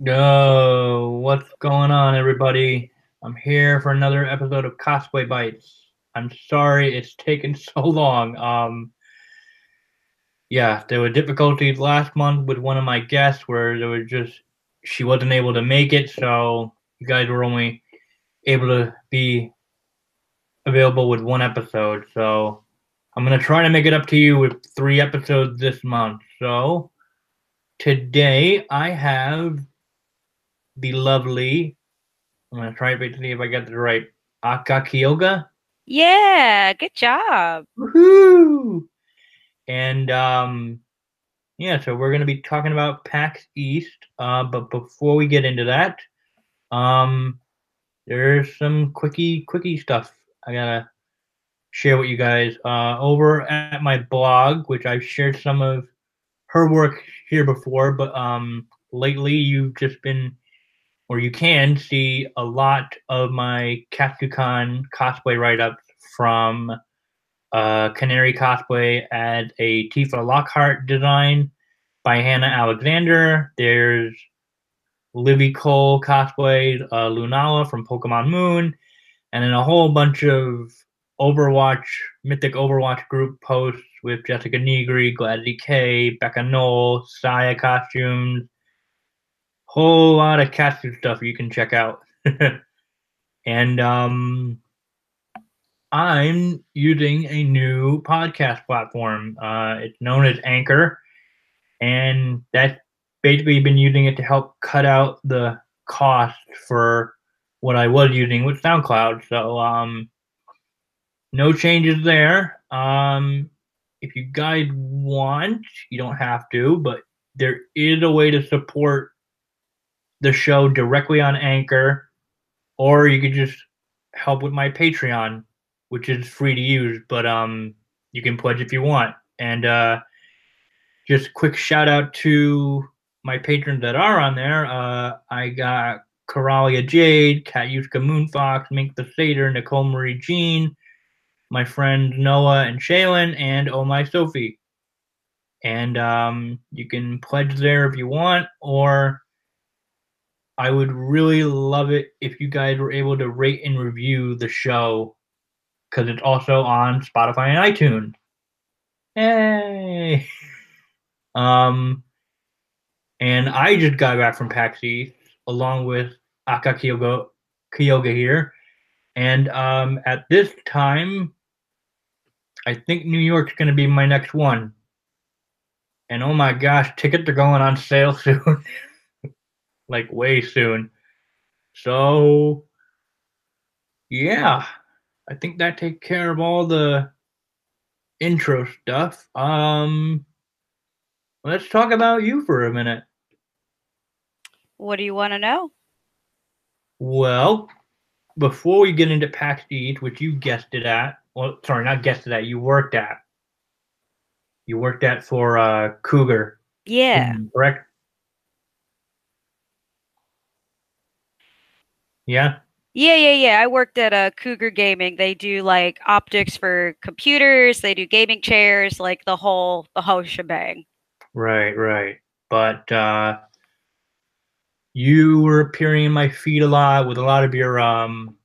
Yo, what's going on, everybody? I'm here for another episode of Cosplay Bites. I'm sorry it's taken so long. Um, yeah, there were difficulties last month with one of my guests where there was just she wasn't able to make it, so you guys were only able to be available with one episode. So I'm gonna try to make it up to you with three episodes this month. So today I have the lovely. I'm gonna try to see if I got the right Aka Kyoga. Yeah, good job. Woohoo! And um, yeah, so we're gonna be talking about PAX East. Uh, but before we get into that, um, there's some quickie quickie stuff I gotta share with you guys. Uh, over at my blog, which I've shared some of her work here before, but um, lately you've just been or you can see a lot of my Katsucon cosplay write-ups from uh, Canary Cosplay as a Tifa Lockhart design by Hannah Alexander. There's Livy Cole cosplay, uh, Lunala from Pokemon Moon, and then a whole bunch of Overwatch, Mythic Overwatch group posts with Jessica Negri, Glad DK, Becca Knoll, Saya costumes, whole lot of Katsu stuff you can check out. and um, I'm using a new podcast platform. Uh, it's known as Anchor, and that's basically been using it to help cut out the cost for what I was using with SoundCloud. So um, no changes there. Um, if you guys want, you don't have to, but there is a way to support the show directly on Anchor, or you could just help with my Patreon, which is free to use, but um, you can pledge if you want. And uh, just quick shout out to my patrons that are on there. Uh, I got Coralia Jade, Katyuska Moonfox, Mink the Satyr, Nicole Marie Jean, my friend Noah and Shaylin, and Oh My Sophie. And um, you can pledge there if you want, or I would really love it if you guys were able to rate and review the show because it's also on Spotify and iTunes. Hey. Um, and I just got back from PAX East along with Aka Kyoga, Kyoga here. And um, at this time, I think New York's going to be my next one. And oh my gosh, tickets are going on sale soon like way soon. So yeah, I think that takes care of all the intro stuff. Um let's talk about you for a minute. What do you want to know? Well, before we get into PAX East, which you guessed it at, well, sorry, not guessed it at, you worked at. You worked at for uh, Cougar. Yeah. Correct? Yeah. Yeah, yeah, yeah. I worked at uh, Cougar Gaming. They do like optics for computers. They do gaming chairs, like the whole the whole shebang. Right, right. But uh, you were appearing in my feed a lot with a lot of your um.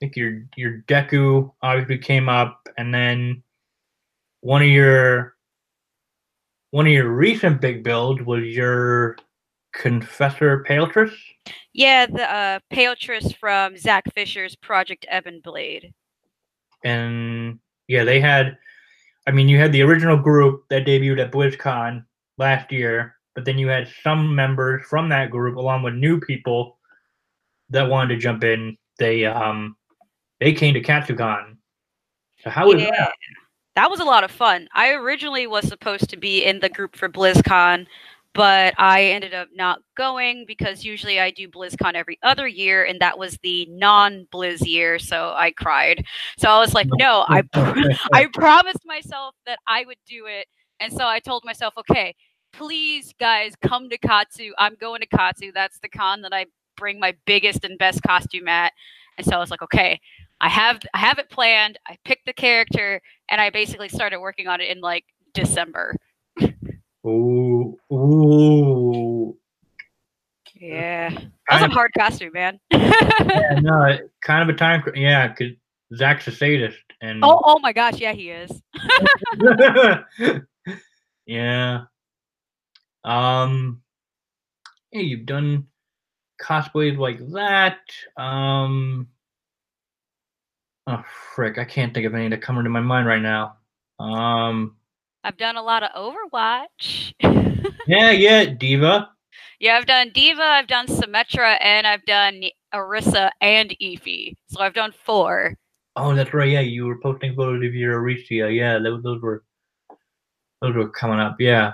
I think your your Deku obviously came up, and then one of your one of your recent big builds was your Confessor Paletress. Yeah, the uh, Paletress from Zach Fisher's Project Ebonblade. And yeah, they had. I mean, you had the original group that debuted at BlizzCon last year, but then you had some members from that group, along with new people that wanted to jump in. They um they came to Katsucon. So how was yeah. that? That was a lot of fun. I originally was supposed to be in the group for BlizzCon, but I ended up not going because usually I do BlizzCon every other year, and that was the non-Blizz year, so I cried. So I was like, no, I I promised myself that I would do it, and so I told myself, okay, please, guys, come to Katsu. I'm going to Katsu. That's the con that I bring my biggest and best costume at, and so I was like, okay. I have I have it planned. I picked the character and I basically started working on it in like December. Ooh, ooh. Yeah. That's a hard costume, man. yeah, no, kind of a time. Yeah, because Zach's a sadist, and oh, oh my gosh, yeah, he is. yeah. Um. Yeah, you've done cosplays like that. Um. Oh frick! I can't think of any that come into my mind right now. Um. I've done a lot of Overwatch. yeah, yeah, D.Va. Yeah, I've done D.Va, I've done Symmetra, and I've done Orisa and Efi. So I've done four. Oh, that's right. Yeah, you were posting photos of your Orisa. Yeah, those, those were those were coming up. Yeah.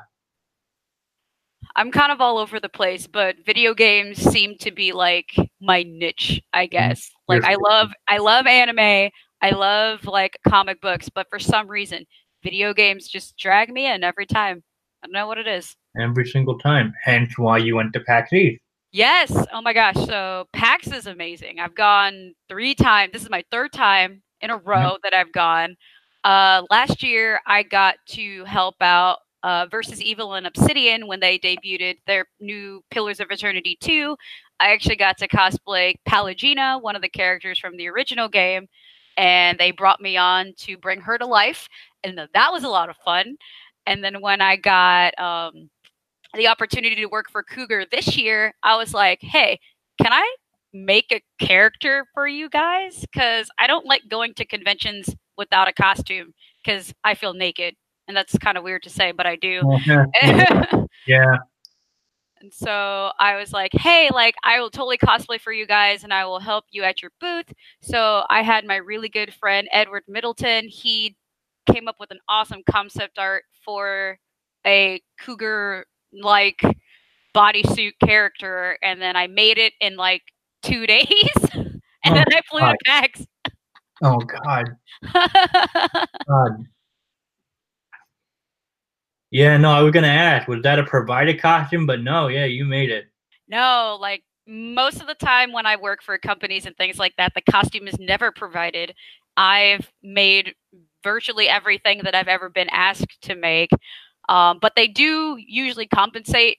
I'm kind of all over the place, but video games seem to be like my niche, I mm, guess. Like I love I love anime, I love like comic books, but for some reason, video games just drag me in every time. I don't know what it is. Every single time. Hence why you went to PAX East. Yes. Oh my gosh. So PAX is amazing. I've gone three times. This is my third time in a row mm-hmm. that I've gone. Uh, last year, I got to help out uh, versus Evil and Obsidian when they debuted their new Pillars of Eternity 2. I actually got to cosplay Pallegina, one of the characters from the original game, and they brought me on to bring her to life. And that was a lot of fun. And then when I got um, the opportunity to work for Cougar this year, I was like, hey, can I make a character for you guys? Because I don't like going to conventions without a costume because I feel naked and that's kind of weird to say, but I do. yeah. And so I was like, hey, like I will totally cosplay for you guys and I will help you at your booth. So I had my really good friend Edward Middleton. He came up with an awesome concept art for a cougar like bodysuit character and then I made it in like two days. and oh, then I flew God. to PAX. Oh God. God. Yeah, no, I was gonna ask, was that a provided costume? But no, yeah, you made it. No, like most of the time when I work for companies and things like that, the costume is never provided. I've made virtually everything that I've ever been asked to make. Um, but they do usually compensate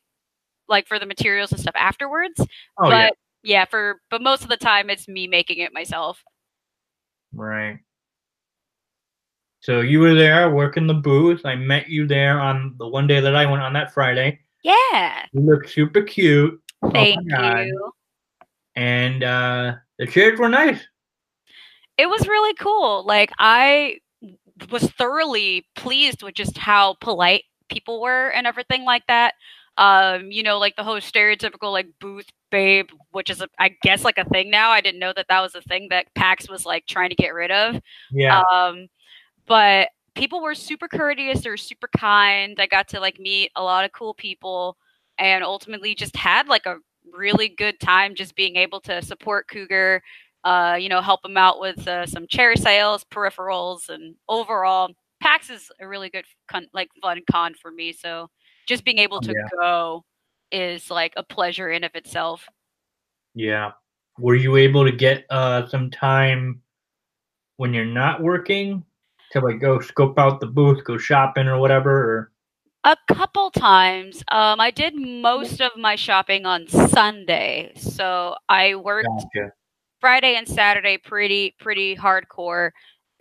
like for the materials and stuff afterwards. Oh, but yeah. yeah, for but most of the time it's me making it myself. Right. So you were there working the booth. I met you there on the one day that I went on that Friday. Yeah. You look super cute. Oh Thank oh you. And uh, the chairs were nice. It was really cool. Like I was thoroughly pleased with just how polite people were and everything like that. Um, you know, like the whole stereotypical like booth babe, which is a, I guess like a thing now. I didn't know that that was a thing that PAX was like trying to get rid of. Yeah. Um, but people were super courteous they were super kind i got to like meet a lot of cool people and ultimately just had like a really good time just being able to support cougar uh, you know help them out with uh, some chair sales peripherals and overall pax is a really good con- like fun con for me so just being able to yeah. go is like a pleasure in of itself. Yeah. Were you able to get uh, some time when you're not working to like go scope out the booth, go shopping or whatever? Or? A couple times. Um, I did most of my shopping on Sunday, so I worked gotcha. Friday and Saturday pretty pretty hardcore.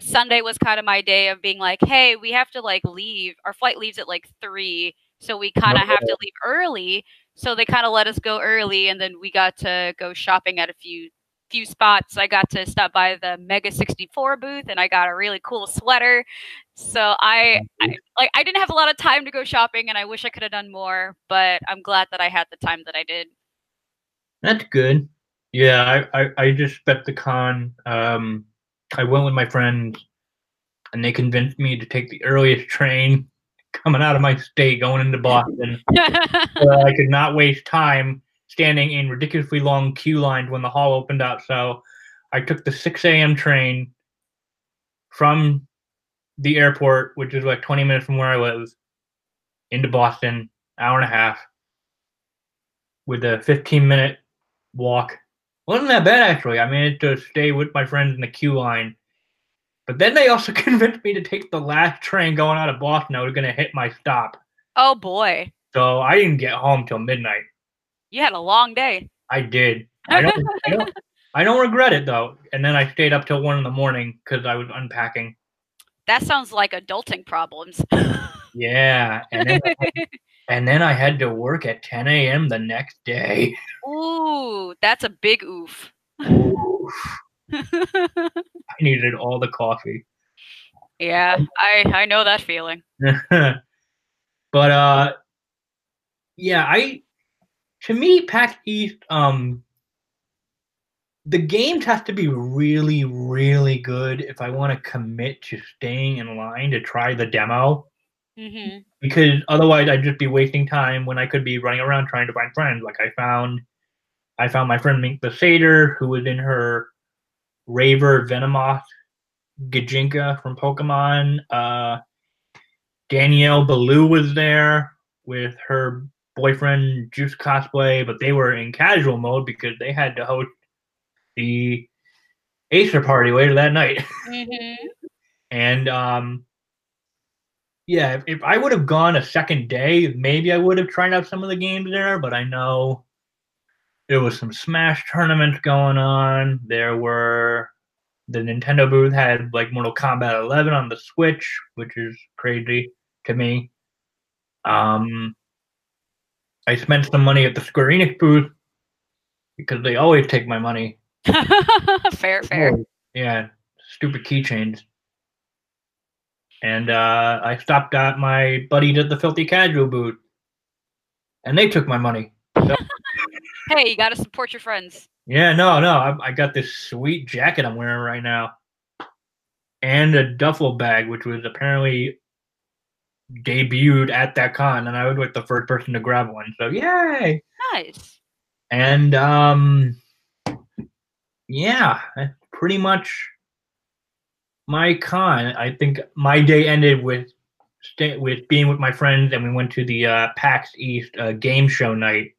Sunday was kind of my day of being like, hey, we have to like leave. Our flight leaves at like three, so we kind of have to leave early. So they kind of let us go early, and then we got to go shopping at a few few spots. I got to stop by the Mega 64 booth and I got a really cool sweater. So I, I like I didn't have a lot of time to go shopping and I wish I could have done more, but I'm glad that I had the time that I did. That's good. Yeah, I, I, I just spent the con. Um, I went with my friends and they convinced me to take the earliest train coming out of my state going into Boston so I could not waste time standing in ridiculously long queue lines when the hall opened up. So I took the 6 a.m. train from the airport, which is like 20 minutes from where I live, into Boston, hour and a half, with a 15 minute walk. Wasn't that bad actually. I managed to stay with my friends in the queue line. But then they also convinced me to take the last train going out of Boston. I was going to hit my stop. Oh boy. So I didn't get home till midnight. You had a long day. I did. I don't, I don't, I don't regret it though. And then I stayed up till one in the morning because I was unpacking. That sounds like adulting problems. Yeah, and then, and then I had to work at 10 a.m. the next day. Ooh, that's a big oof. Oof. I needed all the coffee. yeah, I I know that feeling. but uh yeah i to me pax east um the games have to be really really good if i want to commit to staying in line to try the demo. Hmm because otherwise i'd just be wasting time when i could be running around trying to find friends. Like i found i found my friend mink the satyr who was in her raver venomoth gijinka from pokemon. Uh danielle Beaulieu was there with her boyfriend Juice cosplay, but they were in casual mode because they had to host the Acer party later that night. hmm And um, yeah, if, if I would have gone a second day, maybe I would have tried out some of the games there. But I know there was some Smash tournaments going on. There were the Nintendo booth had like Mortal Kombat 11 on the Switch, which is crazy to me. Um, I spent some money at the Square Enix booth because they always take my money. fair, fair. Yeah, stupid keychains. And uh, I stopped at my buddy at the Filthy Casual booth, and they took my money. Hey, you gotta support your friends. Yeah, no, no, I, I got this sweet jacket I'm wearing right now, and a duffel bag, which was apparently debuted at that con, and I was like the first person to grab one. So yay! Nice. And um, yeah, pretty much my con. I think my day ended with stay, with being with my friends, and we went to the uh, PAX East uh, game show night,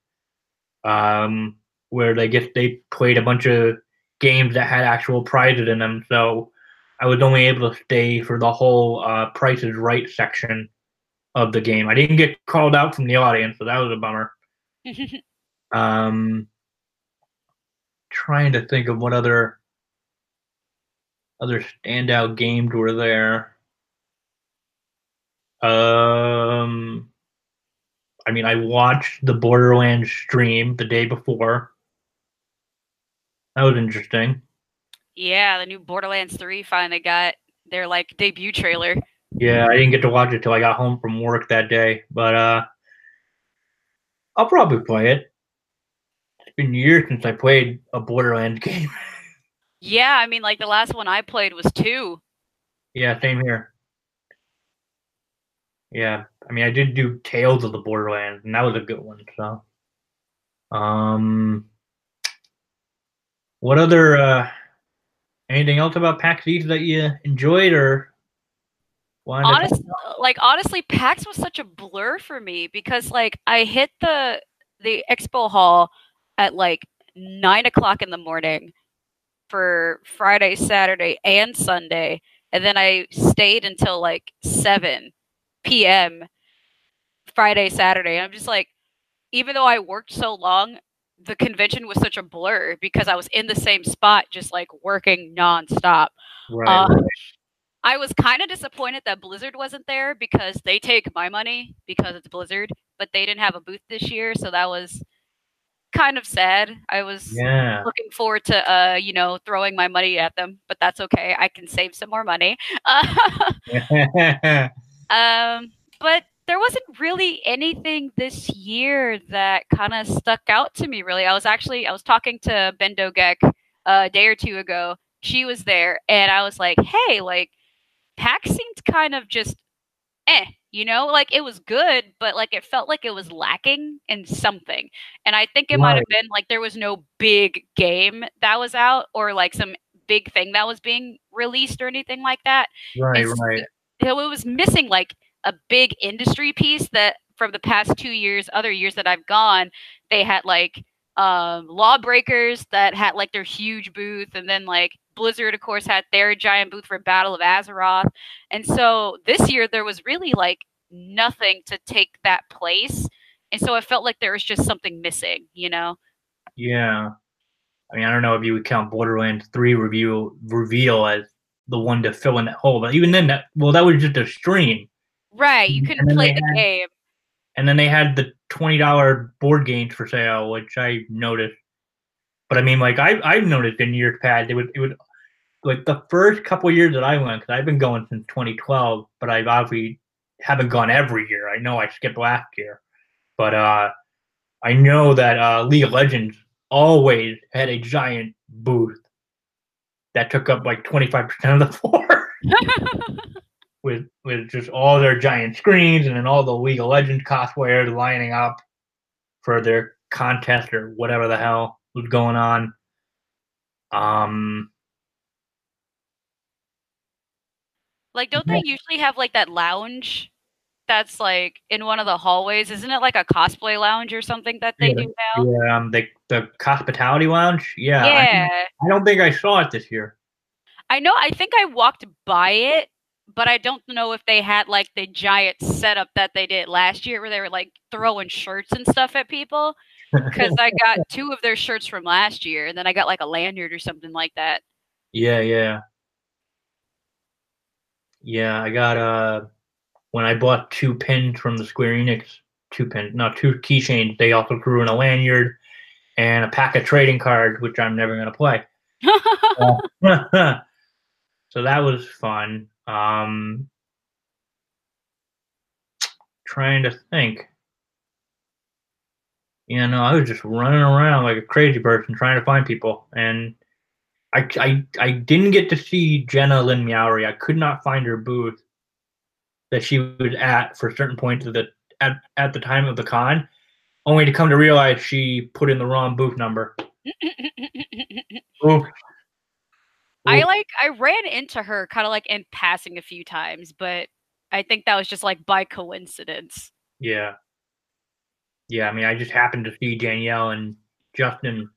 um, where they guess they played a bunch of games that had actual prizes in them. So I was only able to stay for the whole uh, Price is Right section of the game. I didn't get called out from the audience, so that was a bummer. Um, trying to think of what other other standout games were there. Um, I mean, I watched the Borderlands stream the day before. That was interesting. yeah, the new Borderlands 3 finally got their like debut trailer. Yeah, I didn't get to watch it till I got home from work that day, but uh, I'll probably play it. It's been years since I played a Borderlands game. Yeah, I mean like the last one I played was 2. Yeah, same here. Yeah, I mean, I did do Tales of the Borderlands, and that was a good one. So, um, what other uh, anything else about PAX East that you enjoyed or wanted? to- Honest, like honestly, PAX was such a blur for me because like I hit the the expo hall at like nine o'clock in the morning for Friday, Saturday, and Sunday, and then I stayed until like seven p.m. Friday, Saturday. And I'm just like, even though I worked so long, the convention was such a blur because I was in the same spot, just like working nonstop. right, uh, right. I was kind of disappointed that Blizzard wasn't there because they take my money because it's Blizzard, but they didn't have a booth this year, so that was kind of sad. I was Yeah, looking forward to uh, you know, throwing my money at them, but that's okay. I can save some more money. um, but there wasn't really anything this year that kind of stuck out to me really. I was actually I was talking to Ben Dogek a day or two ago. She was there and I was like, "Hey, like PAX seemed kind of just eh, you know, like it was good, but like it felt like it was lacking in something. And I think it might have been like there was no big game that was out or like some big thing that was being released or anything like that. right, It's- right. So it was missing like a big industry piece that from the past two years, other years that I've gone, they had like um lawbreakers that had like their huge booth and then like blizzard of course had their giant booth for battle of azeroth and so this year there was really like nothing to take that place and so it felt like there was just something missing you know Yeah. I mean, I don't know if you would count Borderlands 3 review reveal as the one to fill in that hole, but even then, that well, that was just a stream. Right, you couldn't play the had, game. And then they had the twenty dollar board games for sale, which I noticed. But I mean, like I I've noticed in years past, it would it would like the first couple years that I went because I've been going since 2012, but I've obviously haven't gone every year. I know I skipped last year, but uh, I know that uh, League of Legends always had a giant booth that took up like 25% of the floor. With with just all their giant screens and then all the League of Legends cosplayers lining up for their contest or whatever the hell going on. Um like don't they usually have like that lounge that's like in one of the hallways? Isn't it like a cosplay lounge or something that they yeah, do now? Yeah, um, the the hospitality lounge. Yeah, Yeah. I, I don't think I saw it this year. I know I think I walked by it, but I don't know if they had like the giant setup that they did last year where they were like throwing shirts and stuff at people. Because I got two of their shirts from last year, and then I got like a lanyard or something like that. Yeah, yeah. Yeah, I got uh when I bought two pins from the Square Enix, two pins, not two keychains, they also threw in a lanyard and a pack of trading cards, which I'm never gonna play. Uh, so that was fun. Um trying to think. You know, I was just running around like a crazy person trying to find people and I, I, I didn't get to see Jenna Lynn Meowri. I could not find her booth that she was at for certain points of the at, at the time of the con, only to come to realize she put in the wrong booth number. Oof. I like I ran into her kind of like in passing a few times, but I think that was just like by coincidence. Yeah. Yeah, I mean, I just happened to see Danielle and Justin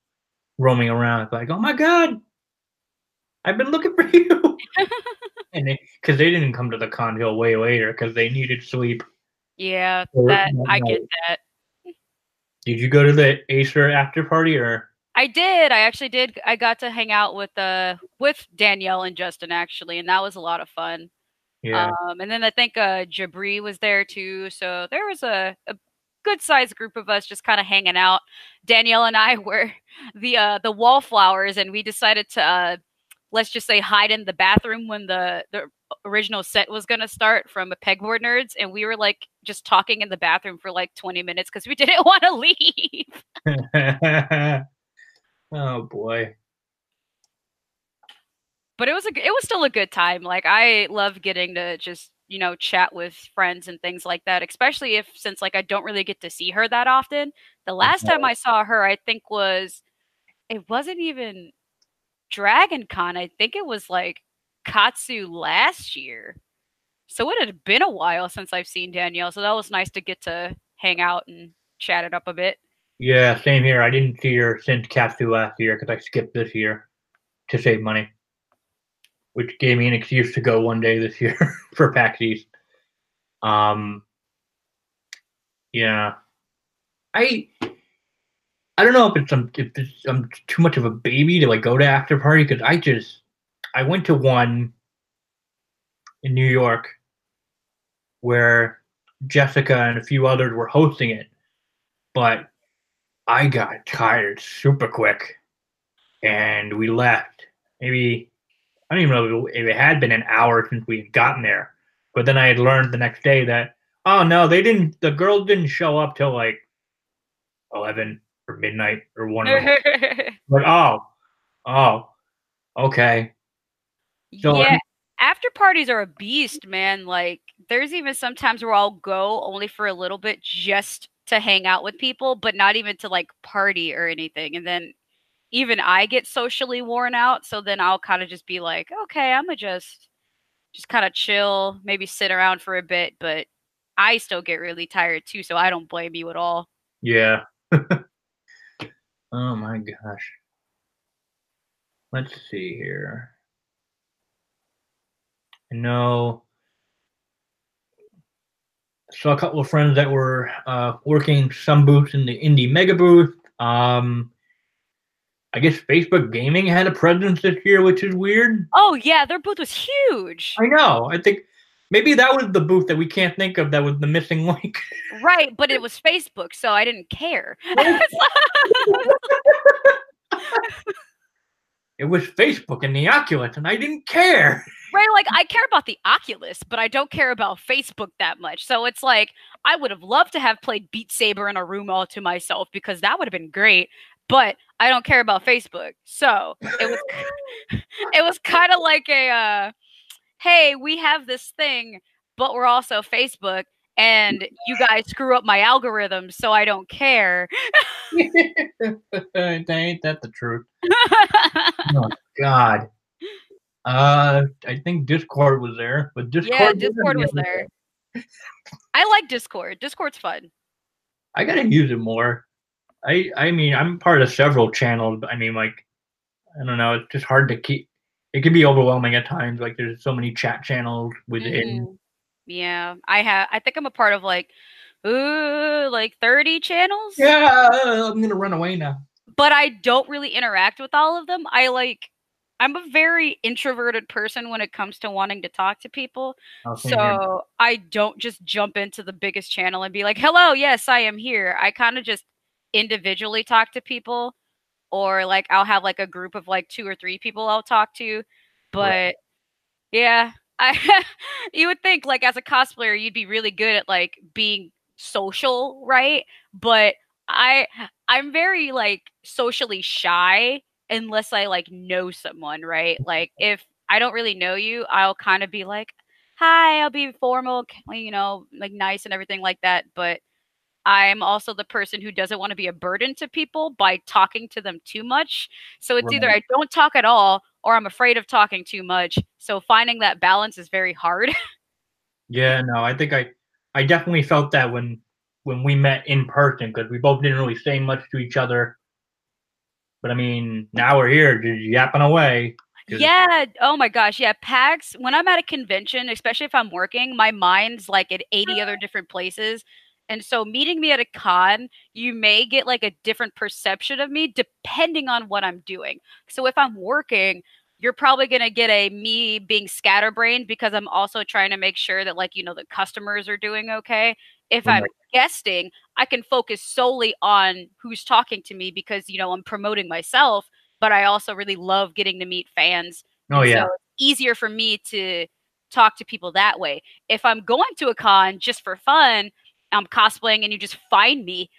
roaming around. It's like, oh my god, I've been looking for you. and because they, they, didn't come to the con till way later because they needed sleep. Yeah, that I get that. Did you go to the Acer after party or? I did. I actually did. I got to hang out with uh with Danielle and Justin actually, and that was a lot of fun. Yeah. Um, and then I think uh, Jabri was there too. So there was a, a good sized group of us just kind of hanging out. Danielle and I were the uh, the wallflowers, and we decided to uh, let's just say hide in the bathroom when the the original set was going to start from a pegboard nerds and we were like just talking in the bathroom for like 20 minutes because we didn't want to leave oh boy. but it was a it was still a good time. Like I love getting to just you know chat with friends and things like that, especially if since like I don't really get to see her that often. The last time I saw her, I think was it wasn't even Dragon Con. I think it was like Katsu last year. So it had been a while since I've seen Danielle. So that was nice to get to hang out and chat it up a bit. Yeah, same here. I didn't see her since Katsu last year because I skipped this year to save money, which gave me an excuse to go one day this year for PAX East. Um, yeah, I I don't know if it's um, if it's, I'm too much of a baby to like go to after party because I just I went to one in New York where Jessica and a few others were hosting it, but I got tired super quick, and we left. Maybe I don't even know if it had been an hour since we had gotten there, but then I had learned the next day that oh no, they didn't. The girl didn't show up till like eleven or midnight or one. of them. like oh, oh, okay. So, yeah, um, after parties are a beast, man. Like, there's even sometimes where I'll go only for a little bit just to hang out with people, but not even to like party or anything. And then even I get socially worn out, so then I'll kind of just be like, okay, I'm gonna just just kind of chill, maybe sit around for a bit, but I still get really tired too, so I don't blame you at all. Yeah. oh my gosh. Let's see here. I know. Saw a couple of friends that were uh, working some booths in the indie mega booth. Um, I guess Facebook Gaming had a presence this year, which is weird. Oh yeah, their booth was huge. I know. I think maybe that was the booth that we can't think of that was the missing link. Right, but it was Facebook, so I didn't care. it was Facebook and the Oculus, and I didn't care. Right, like I care about the Oculus, but I don't care about Facebook that much. So it's like I would have loved to have played Beat Saber in a room all to myself because that would have been great. But I don't care about Facebook, so it was it was kind of like a uh, hey, we have this thing, but we're also Facebook, and you guys screw up my algorithm, so I don't care. Ain't that the truth? oh God. Uh, I think Discord was there, but Discord. Yeah, Discord was there. I like Discord. Discord's fun. I gotta use it more. I I mean I'm part of several channels, but I mean like I don't know, it's just hard to keep. It can be overwhelming at times. Like there's so many chat channels within. Mm-hmm. Yeah, I have. I think I'm a part of like, ooh, like 30 channels. Yeah, I'm gonna run away now. But I don't really interact with all of them. I like. I'm a very introverted person when it comes to wanting to talk to people. Oh, So. I don't just jump into the biggest channel and be like, "Hello, yes, I am here." I kind of just individually talk to people or like I'll have like a group of like two or three people I'll talk to. But Right. yeah, I you would think like as a cosplayer you'd be really good at like being social, right? But I I'm very like socially shy unless I like know someone, right? Like if I don't really know you, I'll kind of be like, "Hi," I'll be formal, you know, like nice and everything like that, but I'm also the person who doesn't want to be a burden to people by talking to them too much. So it's either I don't talk at all or I'm afraid of talking too much. So finding that balance is very hard. Yeah, no, I think I I definitely felt that when when we met in person because we both didn't really say much to each other. But I mean, now we're here just yapping away. yeah. Oh my gosh. Yeah. PAX, when I'm at a convention, especially if I'm working, my mind's like at 80 other different places. And so meeting me at a con, you may get like a different perception of me depending on what I'm doing. So if I'm working, you're probably going to get a me being scatterbrained because I'm also trying to make sure that like, you know, the customers are doing okay. If I'm guesting, I can focus solely on who's talking to me because, you know, I'm promoting myself, but I also really love getting to meet fans. Oh yeah, So it's easier for me to talk to people that way. If I'm going to a con just for fun, I'm cosplaying and you just find me.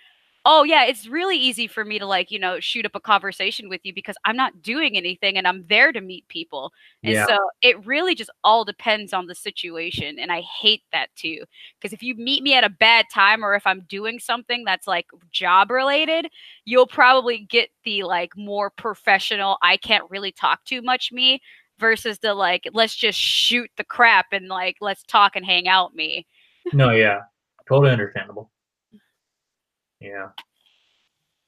Oh yeah, it's really easy for me to like, you know, shoot up a conversation with you because I'm not doing anything and I'm there to meet people. And yeah, so it really just all depends on the situation. And I hate that too. Because if you meet me at a bad time or if I'm doing something that's like job related, you'll probably get the like more professional, I can't really talk too much me versus the like, let's just shoot the crap and like, let's talk and hang out me. no, yeah, totally understandable. Yeah.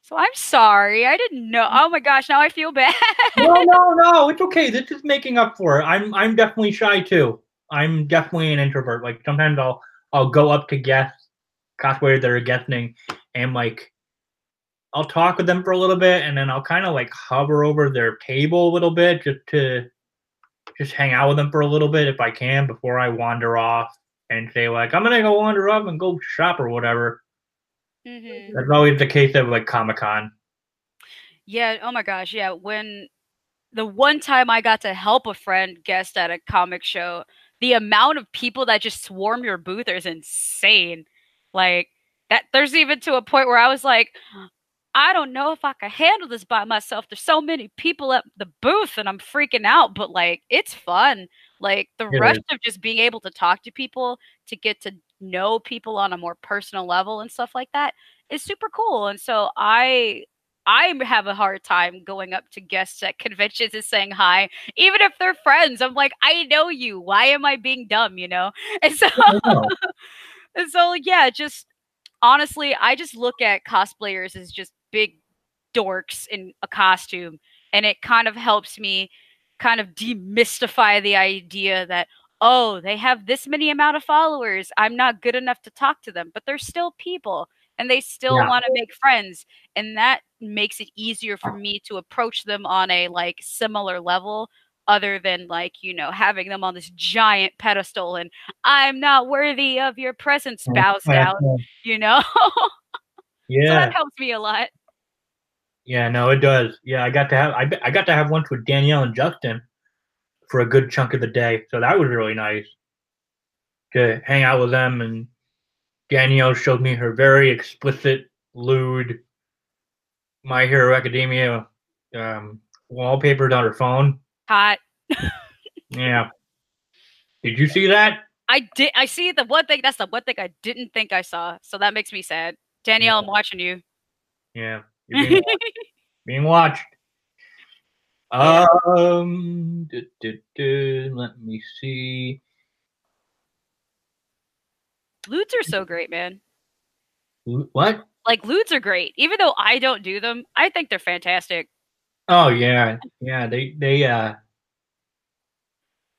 So I'm sorry. I didn't know. Oh my gosh, now I feel bad. No, no, no, it's okay. This is making up for it. I'm I'm definitely shy too. I'm definitely an introvert. Like sometimes I'll I'll go up to guests, cosplayers that are guesting, and like I'll talk with them for a little bit, and then I'll kind of like hover over their table a little bit just to just hang out with them for a little bit if I can before I wander off and say like I'm gonna go wander off and go shop or whatever. Mhm. That's always the case of like Comic Con. Yeah. Oh my gosh. Yeah. When the one time I got to help a friend guest at a comic show, the amount of people that just swarm your booth is insane. Like that, there's even to a point where I was like, I don't know if I can handle this by myself. There's so many people at the booth and I'm freaking out, but like it's fun. Like the It rush is. of just being able to talk to people, to get to know people on a more personal level and stuff like that is super cool. And so I I have a hard time going up to guests at conventions and saying hi, even if they're friends. I'm like, I know you. Why am I being dumb? You know? And so know. and so yeah, just honestly, I just look at cosplayers as just big dorks in a costume, and it kind of helps me kind of demystify the idea that oh, they have this many amount of followers. I'm not good enough to talk to them, but they're still people and they still Yeah. want to make friends. And that makes it easier for oh. me to approach them on a like similar level other than like you know having them on this giant pedestal and i'm not worthy of your presence bows down you know yeah so that helps me a lot yeah no it does yeah i got to have I, I got to have lunch with danielle and justin for a good chunk of the day so that was really nice to hang out with them and danielle showed me her very explicit lewd my hero academia um, wallpapered on her phone hot yeah. Did you see that? I did. I see the one thing. That's the one thing I didn't think I saw. So that makes me sad. Danielle, yeah. I'm watching you. Yeah, you're being, watched. being watched. Um, duh, duh, duh, let me see. Lewds are so great, man. What? Like lewds are great. Even though I don't do them, I think they're fantastic. Oh yeah, yeah. They they uh.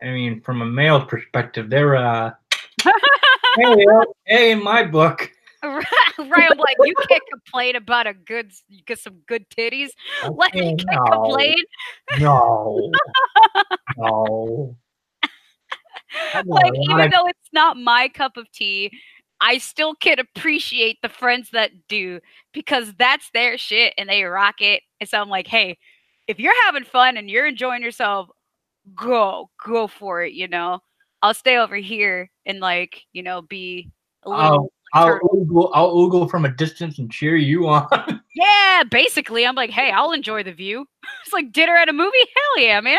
I mean, from a male perspective, they're uh. hey, hey, in my book. Right, I'm like, you can't complain about a good, you get some good titties. Like, you can't no. complain. No, no. like, even though it's not my cup of tea, I still can appreciate the friends that do because that's their shit and they rock it. And so I'm like, hey, if you're having fun and you're enjoying yourself, go, go for it, you know. I'll stay over here and like, you know, be a little I'll, oogle, I'll oogle from a distance and cheer you on. yeah, basically, I'm like, hey, I'll enjoy the view. It's like dinner at a movie. Hell yeah, man.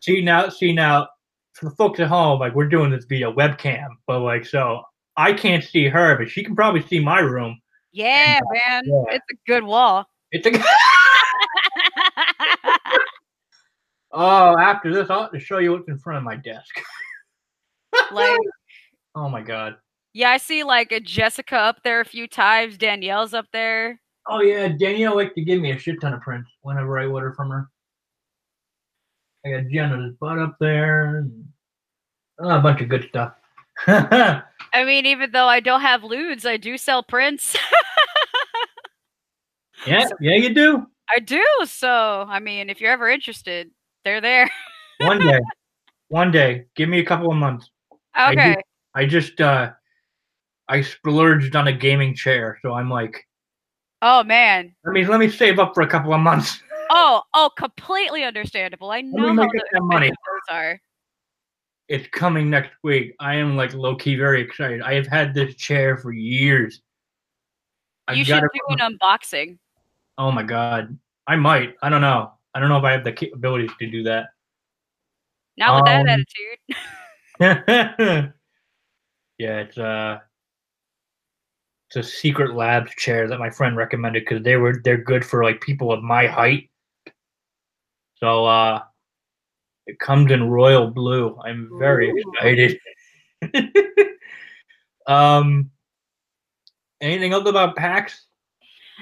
see now, see now, for the folks at home, like we're doing this via webcam, but like so I can't see her, but she can probably see my room. Yeah, and, man, yeah. it's a good wall. It's a. oh, after this, I'll have to show you what's in front of my desk. Like, oh my god. Yeah, I see like a Jessica up there a few times. Danielle's up there. Oh yeah, Danielle liked to give me a shit ton of prints whenever I order from her. I got Jenna's butt up there, and oh, a bunch of good stuff. I mean, even though I don't have lewds, I do sell prints. yeah, so, yeah, you do. I do. So, I mean, if you're ever interested, they're there. one day, one day, give me a couple of months. Okay. I, I just, uh, I splurged on a gaming chair, so I'm like, oh man. Let me let me save up for a couple of months. Oh, oh, completely understandable. I know how the money. are. It's coming next week. I am like low key very excited. I have had this chair for years. I've you should do an unboxing. Oh my god, I might. I don't know. I don't know if I have the capabilities to do that. Not with um, that attitude. yeah, it's uh it's a secret labs chair that my friend recommended because they were they're good for like people of my height so uh, it comes in royal blue. I'm very Ooh. excited. um, anything else about PAX?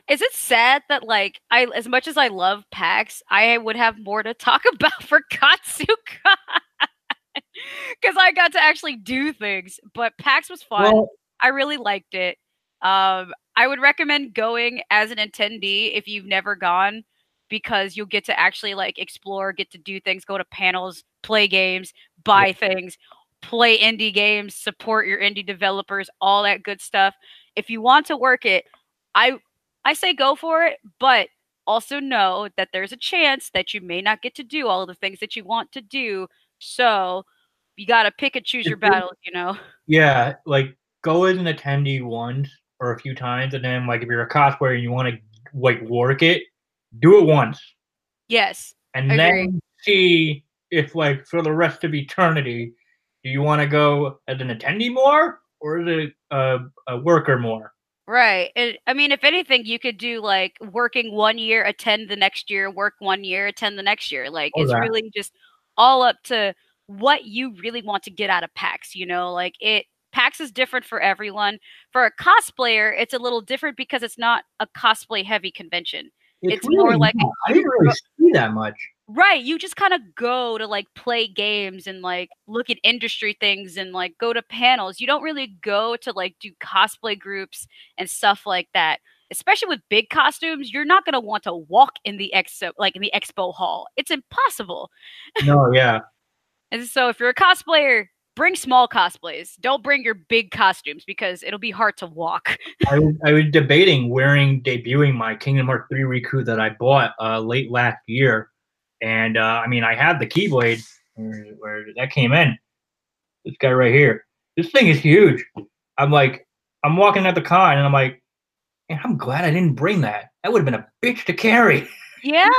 Is it sad that like I, as much as I love PAX, I would have more to talk about for Katsucon? Because I got to actually do things, but PAX was fun. Well, I really liked it. Um, I would recommend going as an attendee if you've never gone because you'll get to actually like explore, get to do things, go to panels, play games, buy things, play indie games, support your indie developers, all that good stuff. If you want to work it, I I say go for it, but also know that there's a chance that you may not get to do all the things that you want to do. So you got to pick and choose your battles, you know? Yeah, like go as an attendee once or a few times, and then like if you're a cosplayer and you want to like work it, do it once. Yes. And then see if, like, for the rest of eternity, do you want to go as an attendee more or as a, a, a worker more? Right. And, I mean, if anything, you could do like working one year, attend the next year, work one year, attend the next year. Like, oh, it's that. really just all up to what you really want to get out of PAX. You know, like it, PAX is different for everyone. For a cosplayer, it's a little different because it's not a cosplay heavy convention. It's, it's really more like I didn't really see that much. Right, you just kind of go to like play games and like look at industry things and like go to panels. You don't really go to like do cosplay groups and stuff like that. Especially with big costumes, you're not going to want to walk in the expo like in the expo hall. It's impossible. No, yeah. And so if you're a cosplayer, bring small cosplays. Don't bring your big costumes because it'll be hard to walk. I was, I was debating wearing debuting my Kingdom Hearts 3 Riku that I bought uh, late last year and uh, I mean, I had the Keyblade where, where that came in. This guy right here. This thing is huge. I'm like, I'm walking at the con and I'm like, man, I'm glad I didn't bring that. That would have been a bitch to carry. Yeah.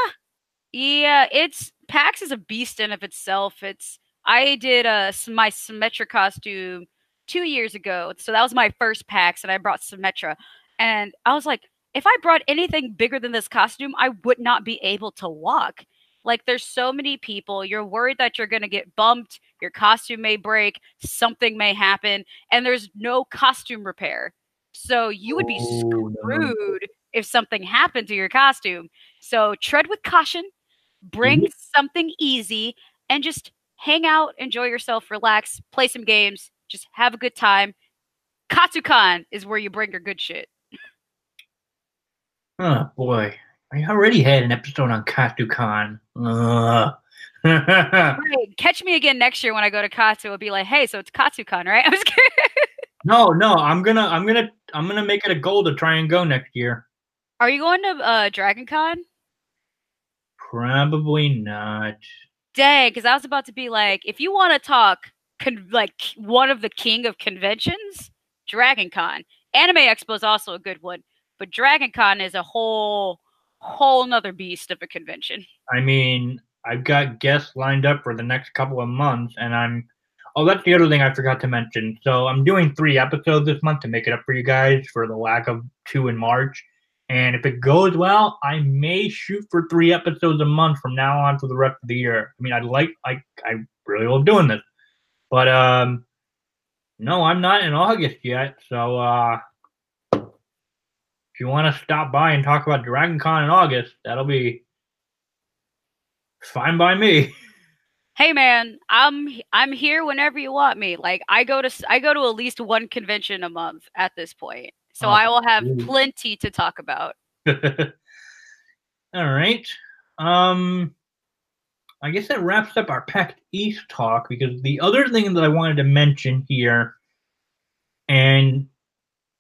Yeah. It's PAX is a beast in of itself. It's I did a my Symmetra costume two years ago. So that was my first PAX and I brought Symmetra. And I was like, if I brought anything bigger than this costume, I would not be able to walk. Like there's so many people, you're worried that you're going to get bumped, your costume may break, something may happen, and there's no costume repair. So you would be oh, screwed if something happened to your costume. So tread with caution, bring mm-hmm. something easy, and just hang out, enjoy yourself, relax, play some games, just have a good time. Katsucon is where you bring your good shit. Oh boy. I already had an episode on Katsucon. right. Catch me again next year when I go to Katsu. It'll be like, hey, so it's Katsucon, right? I'm scared. no, no, I'm gonna, I'm gonna, I'm gonna make it a goal to try and go next year. Are you going to uh, Dragon Con? Probably not. Dang, because I was about to be like, if you want to talk, con- like one of the king of conventions, Dragon Con. Anime Expo is also a good one, but Dragon Con is a whole whole nother beast of a convention. I mean, I've got guests lined up for the next couple of months, and I'm. Oh, that's the other thing I forgot to mention. So I'm doing three episodes this month to make it up for you guys for the lack of two in March. And if it goes well, I may shoot for three episodes a month from now on for the rest of the year. I mean, I'd like, I, I really love doing this, but um, no, I'm not in August yet. So uh, if you want to stop by and talk about Dragon Con in August, that'll be fine by me. Hey man, I'm I'm here whenever you want me. Like I go to I go to at least one convention a month at this point. So oh, I will have plenty to talk about. All right. Um I guess that wraps up our PAX East talk because the other thing that I wanted to mention here and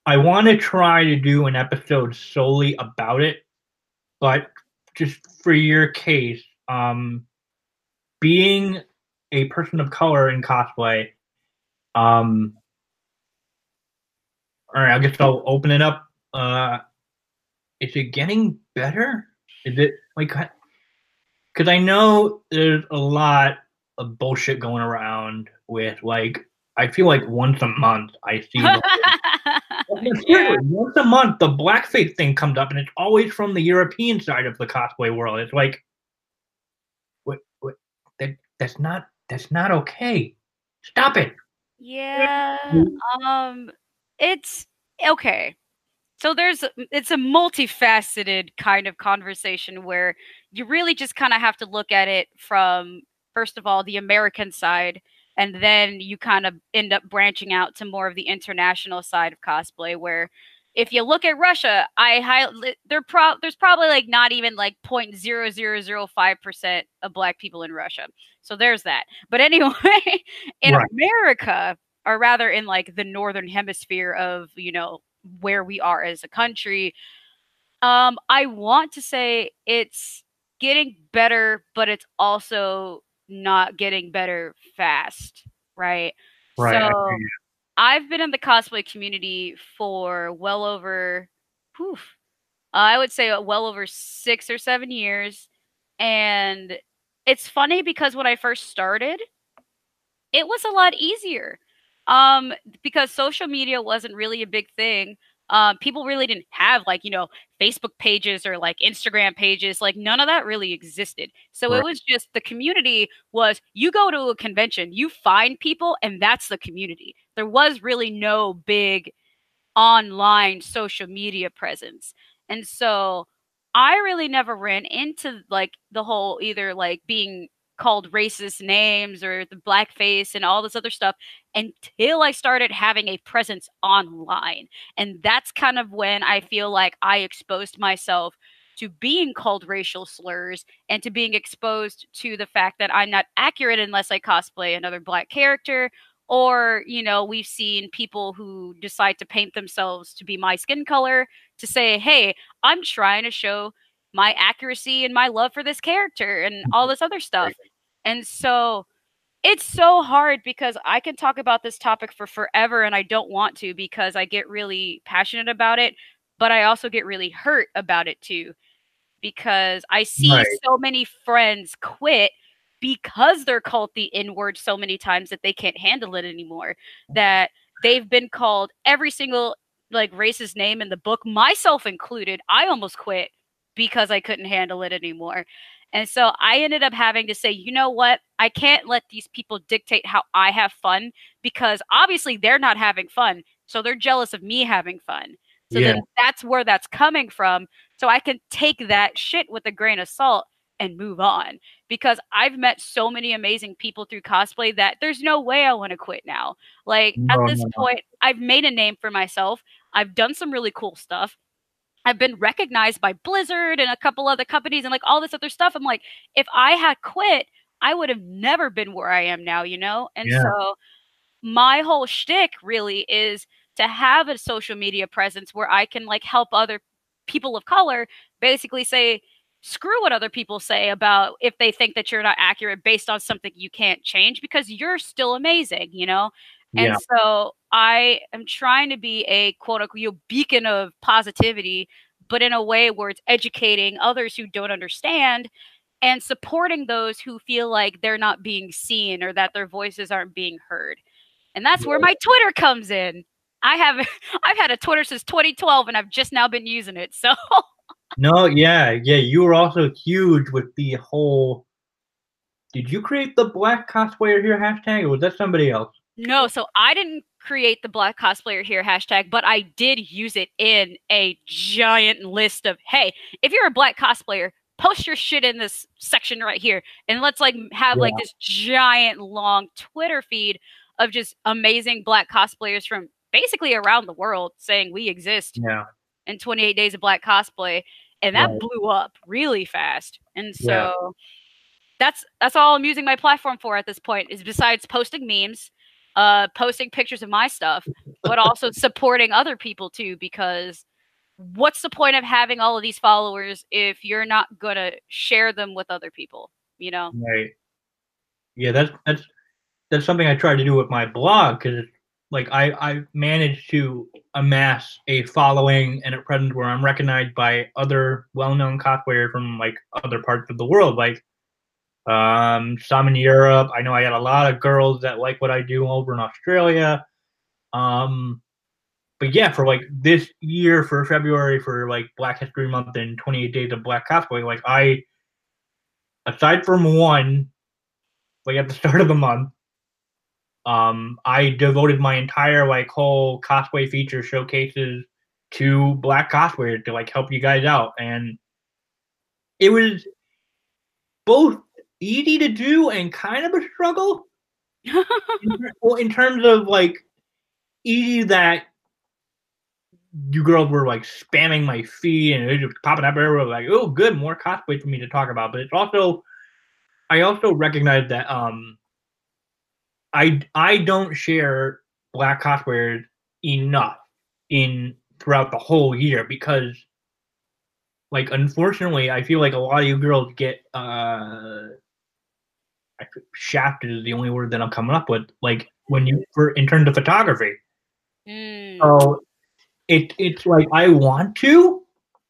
I want to try to do an episode solely about it, but just for your case, um, being a person of color in cosplay, um, all right, I guess I'll open it up. Uh, is it getting better? Is it like, because I know there's a lot of bullshit going around with like, I feel like once a month I see. yeah. Once a month, the blackface thing comes up, and it's always from the European side of the cosplay world. It's like, what, what, that, that's not, that's not okay. Stop it. Yeah. Um, it's okay. So there's, it's a multifaceted kind of conversation where you really just kind of have to look at it from, first of all, the American side and then you kind of end up branching out to more of the international side of cosplay where if you look at Russia, I high there pro there's probably like not even like 0.0005% of black people in Russia. So there's that. But anyway, in right. America, or rather in like the northern hemisphere of, you know, where we are as a country, um I want to say it's getting better, but it's also not getting better fast, right? Right. So I've been in the cosplay community for well over, whew, I would say well over six or seven years. And it's funny because when I first started, it was a lot easier um, because social media wasn't really a big thing um, people really didn't have like you know facebook pages or like instagram pages like none of that really existed. So right. it was just the community was you go to a convention you find people and that's the community. There was really no big online social media presence. And so I really never ran into like the whole either like being called racist names or the blackface and all this other stuff until I started having a presence online. And that's kind of when I feel like I exposed myself to being called racial slurs and to being exposed to the fact that I'm not accurate unless I cosplay another black character. Or, you know, we've seen people who decide to paint themselves to be my skin color to say, hey, I'm trying to show my accuracy and my love for this character and all this other stuff. And so it's so hard because I can talk about this topic for forever and I don't want to because I get really passionate about it, but I also get really hurt about it too because I see right. so many friends quit because they're called the N word so many times that they can't handle it anymore. That they've been called every single like racist name in the book, myself included. I almost quit because I couldn't handle it anymore. And so I ended up having to say, you know what? I can't let these people dictate how I have fun because obviously they're not having fun. So they're jealous of me having fun. So yeah. then that's where that's coming from. So I can take that shit with a grain of salt and move on because I've met so many amazing people through cosplay that there's no way I want to quit now. Like no, at this no, point, no. I've made a name for myself. I've done some really cool stuff. I've been recognized by Blizzard and a couple other companies and like all this other stuff. I'm like, if I had quit, I would have never been where I am now, you know? And yeah. so my whole shtick really is to have a social media presence where I can like help other people of color basically say, screw what other people say about if they think that you're not accurate based on something you can't change because you're still amazing, you know? And yeah. so I am trying to be a quote unquote beacon of positivity, but in a way where it's educating others who don't understand and supporting those who feel like they're not being seen or that their voices aren't being heard. And that's where my Twitter comes in. I have I've had a Twitter since 2012 and I've just now been using it. So No, yeah, yeah, you were also huge with the whole Did you create the black cosplayer here hashtag or was that somebody else? No, so I didn't create the black cosplayer here hashtag, but I did use it in a giant list of hey, if you're a black cosplayer, post your shit in this section right here and let's like have yeah. like this giant long Twitter feed of just amazing black cosplayers from basically around the world saying we exist. Yeah. In 28 days of black cosplay and that right. blew up really fast. And so yeah. that's that's all I'm using my platform for at this point is besides posting memes uh, posting pictures of my stuff, but also supporting other people too. Because what's the point of having all of these followers if you're not gonna share them with other people? You know? Right. Yeah, that's that's that's something I try to do with my blog because like I I managed to amass a following and a presence where I'm recognized by other well-known cosplayers from like other parts of the world, like um, some in Europe. I know I got a lot of girls that like what I do over in Australia. Um, but yeah, for like this year, for February, for like Black History Month and 28 Days of Black Cosplay, like I, aside from one, like at the start of the month, um, I devoted my entire like whole cosplay feature showcases to black cosplayers to like help you guys out, and it was both easy to do and kind of a struggle. in, well, in terms of like easy that you girls were like spamming my feed and it was popping up everywhere like, oh good, more cosplay for me to talk about. But it's also I also recognize that um I I don't share black cosplayers enough in throughout the whole year because like unfortunately I feel like a lot of you girls get uh shafted is the only word that I'm coming up with. Like when you for in terms of photography. Mm. So it it's like I want to,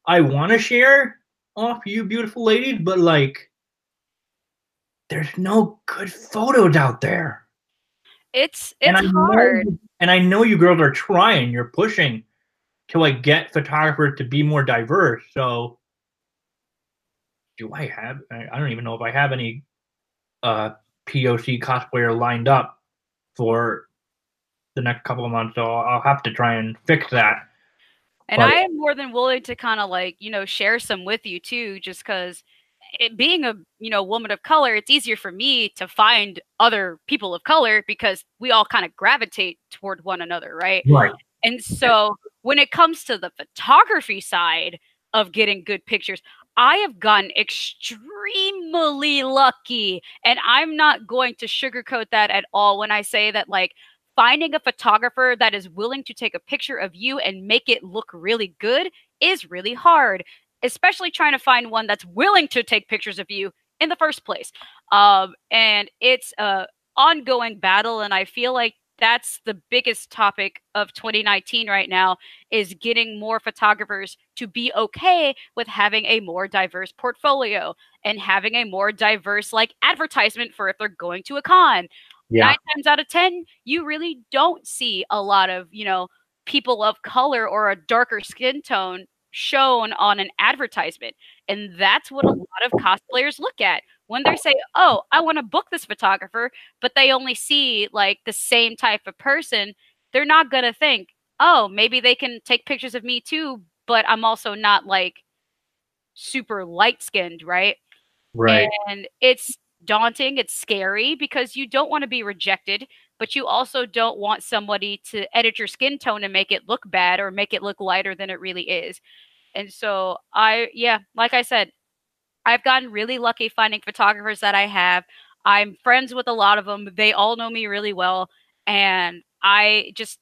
I want to share off you beautiful ladies, but like there's no good photos out there. It's it's and hard. Know, and I know you girls are trying, you're pushing to like get photographers to be more diverse. So do I have I don't even know if I have any uh, POC cosplayer lined up for the next couple of months, so I'll have to try and fix that. And But- I am more than willing to kind of like, you know, share some with you too, just because it, being a, you know, woman of color, it's easier for me to find other people of color because we all kind of gravitate toward one another, right? Right. And so when it comes to the photography side of getting good pictures, I have gotten extremely lucky. And I'm not going to sugarcoat that at all when I say that, like, finding a photographer that is willing to take a picture of you and make it look really good is really hard, especially trying to find one that's willing to take pictures of you in the first place. Um, and it's a ongoing battle, and I feel like that's the biggest topic of 2019 right now is getting more photographers to be okay with having a more diverse portfolio and having a more diverse like advertisement for if they're going to a con Yeah. nine times out of ten you really don't see a lot of you know people of color or a darker skin tone shown on an advertisement and that's what a lot of cosplayers look at when they say oh i want to book this photographer but they only see like the same type of person they're not going to think oh maybe they can take pictures of me too but i'm also not like super light skinned right Right. and it's daunting, it's scary because you don't want to be rejected, but you also don't want somebody to edit your skin tone and make it look bad or make it look lighter than it really is. And so I yeah, like I said, I've gotten really lucky finding photographers that I have. I'm friends with a lot of them. They all know me really well and I just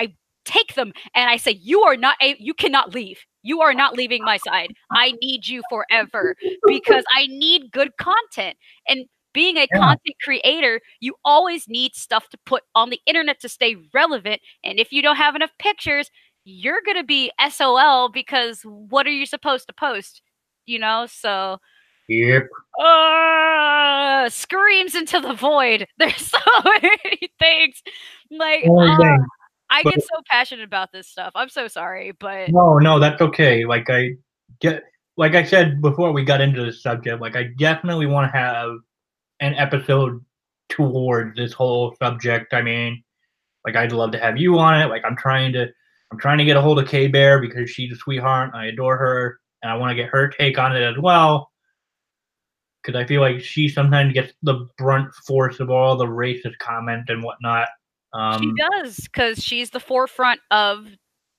I take them and I say you are not a, you cannot leave. You are not leaving my side. I need you forever because I need good content. And being a Yeah. content creator, you always need stuff to put on the internet to stay relevant. And if you don't have enough pictures, you're going to be SOL because what are you supposed to post? You know, so Yep. uh, screams into the void. There's so many things. Like, uh, thing- I but- get so passionate about this stuff. I'm so sorry, but No, no, that's okay. Like I get, like I said before we got into the subject, like I definitely want to have an episode towards this whole subject. I mean, like I'd love to have you on it. Like I'm trying to, I'm trying to get a hold of K Bear because she's a sweetheart. I adore her, and I want to get her take on it as well. Because I feel like she sometimes gets the brunt force of all the racist comment and whatnot. Um, she does because she's the forefront of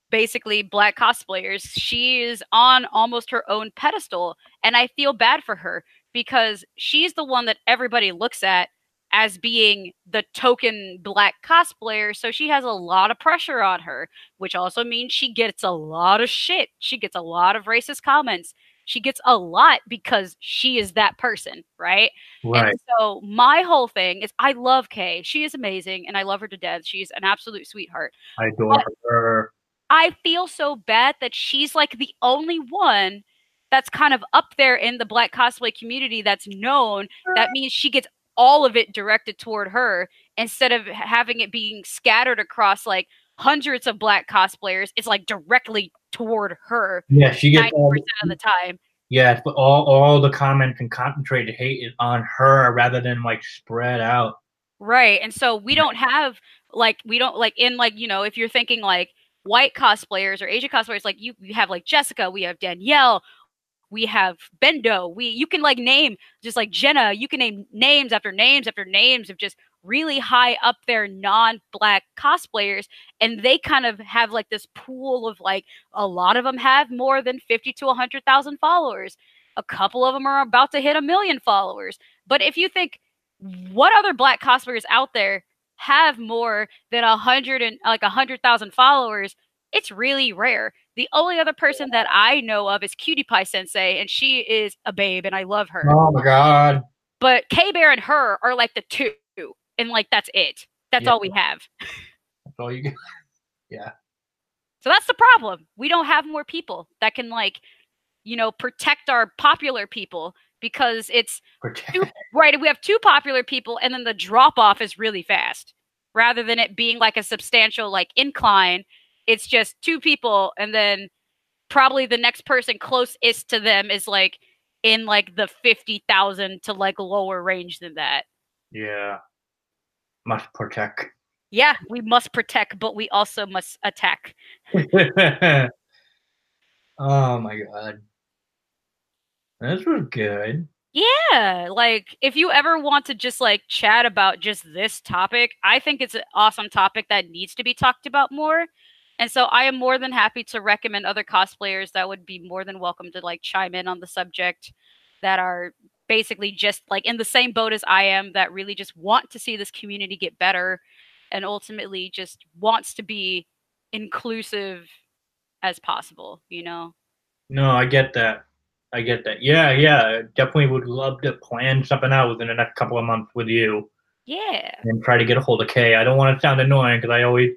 basically black cosplayers. She is on almost her own pedestal, and I feel bad for her because she's the one that everybody looks at as being the token black cosplayer. So she has a lot of pressure on her, which also means she gets a lot of shit. She gets a lot of racist comments. She gets a lot because she is that person, right? right. And so my whole thing is I love Kay. She is amazing and I love her to death. She's an absolute sweetheart. I adore her. I feel so bad that she's like the only one that's kind of up there in the black cosplay community that's known. That uh. means she gets all of it directed toward her instead of having it being scattered across like hundreds of black cosplayers. It's like directly toward her Yeah, she gets 90% all, of the time. yeah, but all all the comments and concentrated hate is on her rather than like spread out. Right. And so we don't have like we don't like in like, you know, if you're thinking like white cosplayers or Asian cosplayers, like you, you have like Jessica, we have Danielle, we have Bendo, we you can like name just like Jenna, you can name names after names after names of just really high up there non-black cosplayers and they kind of have like this pool of like a lot of them have more than 50 to 100,000 followers. A couple of them are about to hit a million followers. But if you think what other black cosplayers out there have more than a hundred and like a hundred thousand followers? It's really rare. The only other person that I know of is Cutie Pie Sensei, and she is a babe, and I love her. Oh my god. But K Bear and her are like the two, and like that's it. That's Yeah. all we have. That's all you get. Yeah. So that's the problem. We don't have more people that can like, you know, protect our popular people because it's Protect- right. We have two popular people, and then the drop off is really fast. Rather than it being like a substantial like incline, it's just two people, and then probably the next person closest to them is like in like the fifty thousand to like lower range than that. Yeah. Must protect. Yeah, we must protect, but we also must attack. Oh my god. This was good. Yeah, like if you ever want to just like chat about just this topic, I think it's an awesome topic that needs to be talked about more. And so I am more than happy to recommend other cosplayers that would be more than welcome to like chime in on the subject that are basically just like in the same boat as I am that really just want to see this community get better and ultimately just wants to be inclusive as possible, you know. No, I get that. I get that. Yeah, yeah. Definitely would love to plan something out within the next couple of months with you. Yeah. And try to get a hold of Kay. I don't want to sound annoying because I always,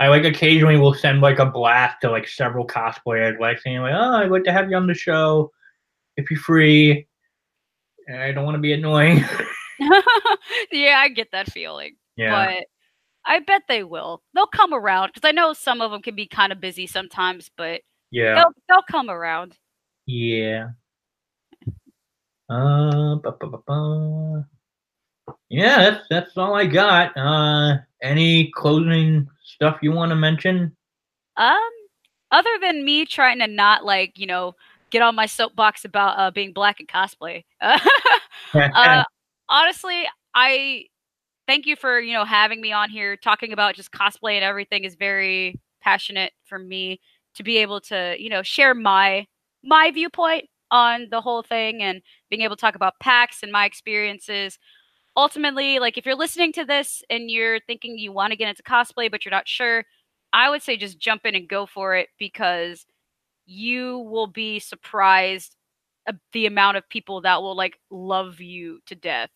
I like occasionally will send like a blast to like several cosplayers, like saying like, oh, I'd like to have you on the show if you're free. And I don't want to be annoying. yeah, I get that feeling. yeah. But I bet they will. They'll come around because I know some of them can be kind of busy sometimes, but yeah. they'll they'll come around. Yeah. Uh, ba, ba, ba, yeah, that's that's all I got. Uh, any closing stuff you want to mention? Um, other than me trying to not like you know get on my soapbox about uh, being black and cosplay. uh, honestly, I thank you for you know having me on here talking about just cosplay and everything is very passionate for me to be able to you know share my my viewpoint on the whole thing and being able to talk about PAX and my experiences. Ultimately, like if you're listening to this and you're thinking you want to get into cosplay but you're not sure, I would say just jump in and go for it because you will be surprised the amount of people that will like love you to death.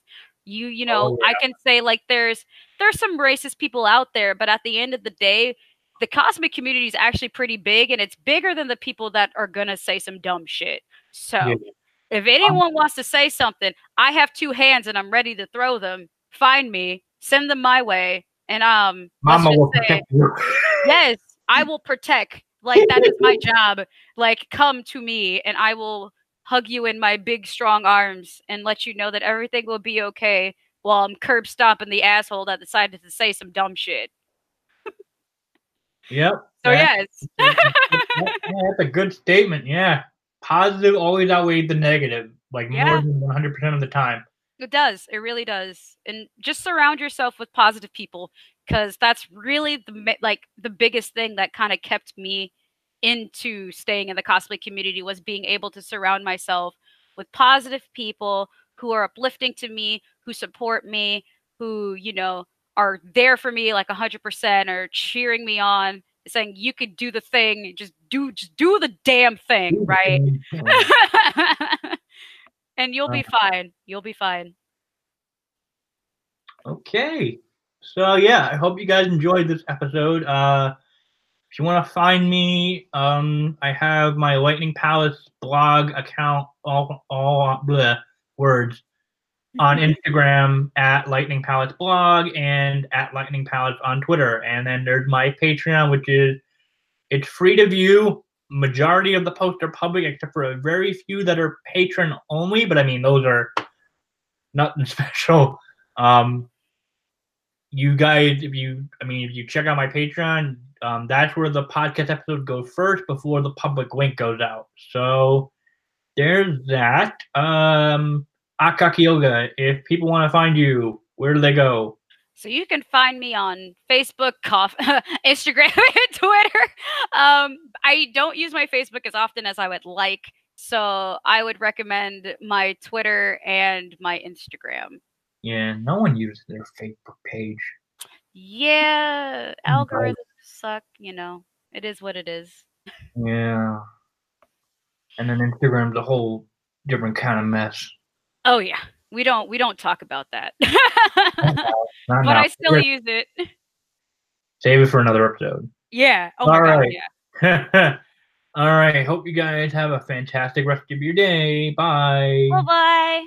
You you know, oh, yeah. I can say like there's there's some racist people out there, but at the end of the day, the cosmic community is actually pretty big and it's bigger than the people that are to say some dumb shit. So, yeah. If anyone um, wants to say something, I have two hands and I'm ready to throw them. Find me, send them my way, and um Mama will say, protect you. yes, I will protect. Like that is my job. Like come to me and I will hug you in my big strong arms and let you know that everything will be okay while I'm curb stomping the asshole that decided to say some dumb shit. Yep. So yes. that's, that's a good statement. Yeah. Positive always outweighs the negative, like yeah. more than 100% of the time. It does. It really does. And just surround yourself with positive people because that's really the like the biggest thing that kind of kept me into staying in the cosplay community was being able to surround myself with positive people who are uplifting to me, who support me, who, you know, are there for me like 100% or cheering me on saying you could do the thing just do just do the damn thing right? and you'll be fine. You'll be fine. Okay. So yeah i hope you guys enjoyed this episode. Uh if you want to find me um i have my lightning palace blog account all all bleh, words on. Instagram at Lightning Palettes blog and at Lightning Palace on Twitter. And then there's my Patreon, which is it's free to view. Majority of the posts are public, except for a very few that are patron only. But I mean, those are nothing special. Um, you guys, if you, I mean, if you check out my Patreon, um, that's where the podcast episodes go first before the public link goes out. So there's that. Um, Akaki Yoga, if people want to find you, where do they go? So you can find me on Facebook, cough, Instagram, and Twitter. Um, I don't use my Facebook as often as I would like, so I would recommend my Twitter and my Instagram. Yeah, no one uses their Facebook page. Yeah, algorithms suck. You know, it is what it is. Yeah, and then Instagram's a whole different kind of mess. Oh yeah, we don't we don't talk about that, but I still use it. Save it for another episode. Yeah. Oh All right. God, yeah. All right. Hope you guys have a fantastic rest of your day. Bye. Bye bye.